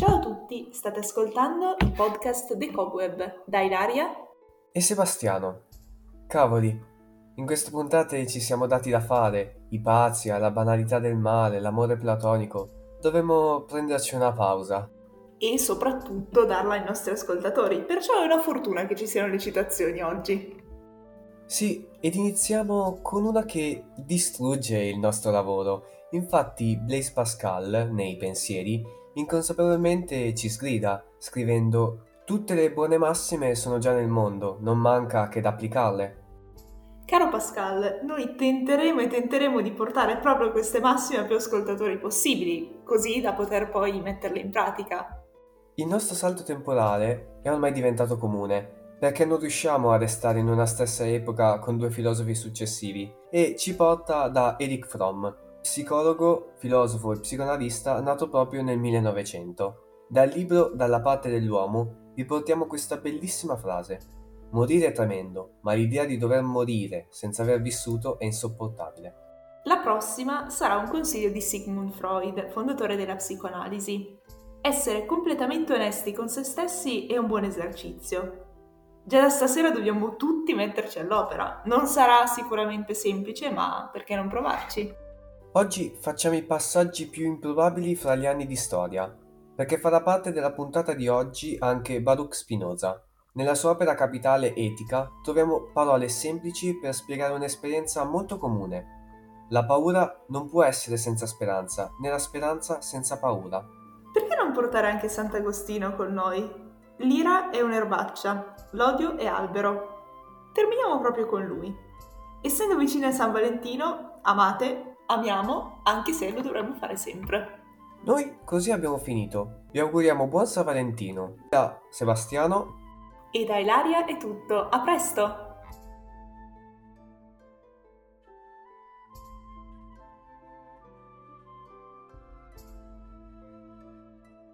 Ciao a tutti, state ascoltando il podcast The Cobweb da Ilaria e Sebastiano. Cavoli, in queste puntate ci siamo dati da fare, i pazzi, la banalità del male, l'amore platonico. Dovremmo prenderci una pausa. E soprattutto darla ai nostri ascoltatori, perciò è una fortuna che ci siano le citazioni oggi. Sì, ed iniziamo con una che distrugge il nostro lavoro. Infatti Blaise Pascal, nei pensieri, inconsapevolmente ci sgrida, scrivendo Tutte le buone massime sono già nel mondo, non manca che da applicarle. Caro Pascal, noi tenteremo e tenteremo di portare proprio queste massime a più ascoltatori possibili, così da poter poi metterle in pratica. Il nostro salto temporale è ormai diventato comune, perché non riusciamo a restare in una stessa epoca con due filosofi successivi, e ci porta da Eric Fromm, psicologo, filosofo e psicoanalista nato proprio nel 1900. Dal libro Dalla parte dell'uomo riportiamo questa bellissima frase. Morire è tremendo, ma l'idea di dover morire senza aver vissuto è insopportabile. La prossima sarà un consiglio di Sigmund Freud, fondatore della psicoanalisi. Essere completamente onesti con se stessi è un buon esercizio. Già da stasera dobbiamo tutti metterci all'opera. Non sarà sicuramente semplice, ma perché non provarci? Oggi facciamo i passaggi più improbabili fra gli anni di storia, perché farà parte della puntata di oggi anche Baruch Spinoza. Nella sua opera capitale Etica troviamo parole semplici per spiegare un'esperienza molto comune. La paura non può essere senza speranza, né la speranza senza paura. Perché non portare anche Sant'Agostino con noi? L'ira è un'erbaccia, l'odio è albero. Terminiamo proprio con lui. Essendo vicino a San Valentino, amate amiamo, anche se lo dovremmo fare sempre. Noi così abbiamo finito. Vi auguriamo buon San Valentino. Da Sebastiano e da Ilaria è tutto. A presto!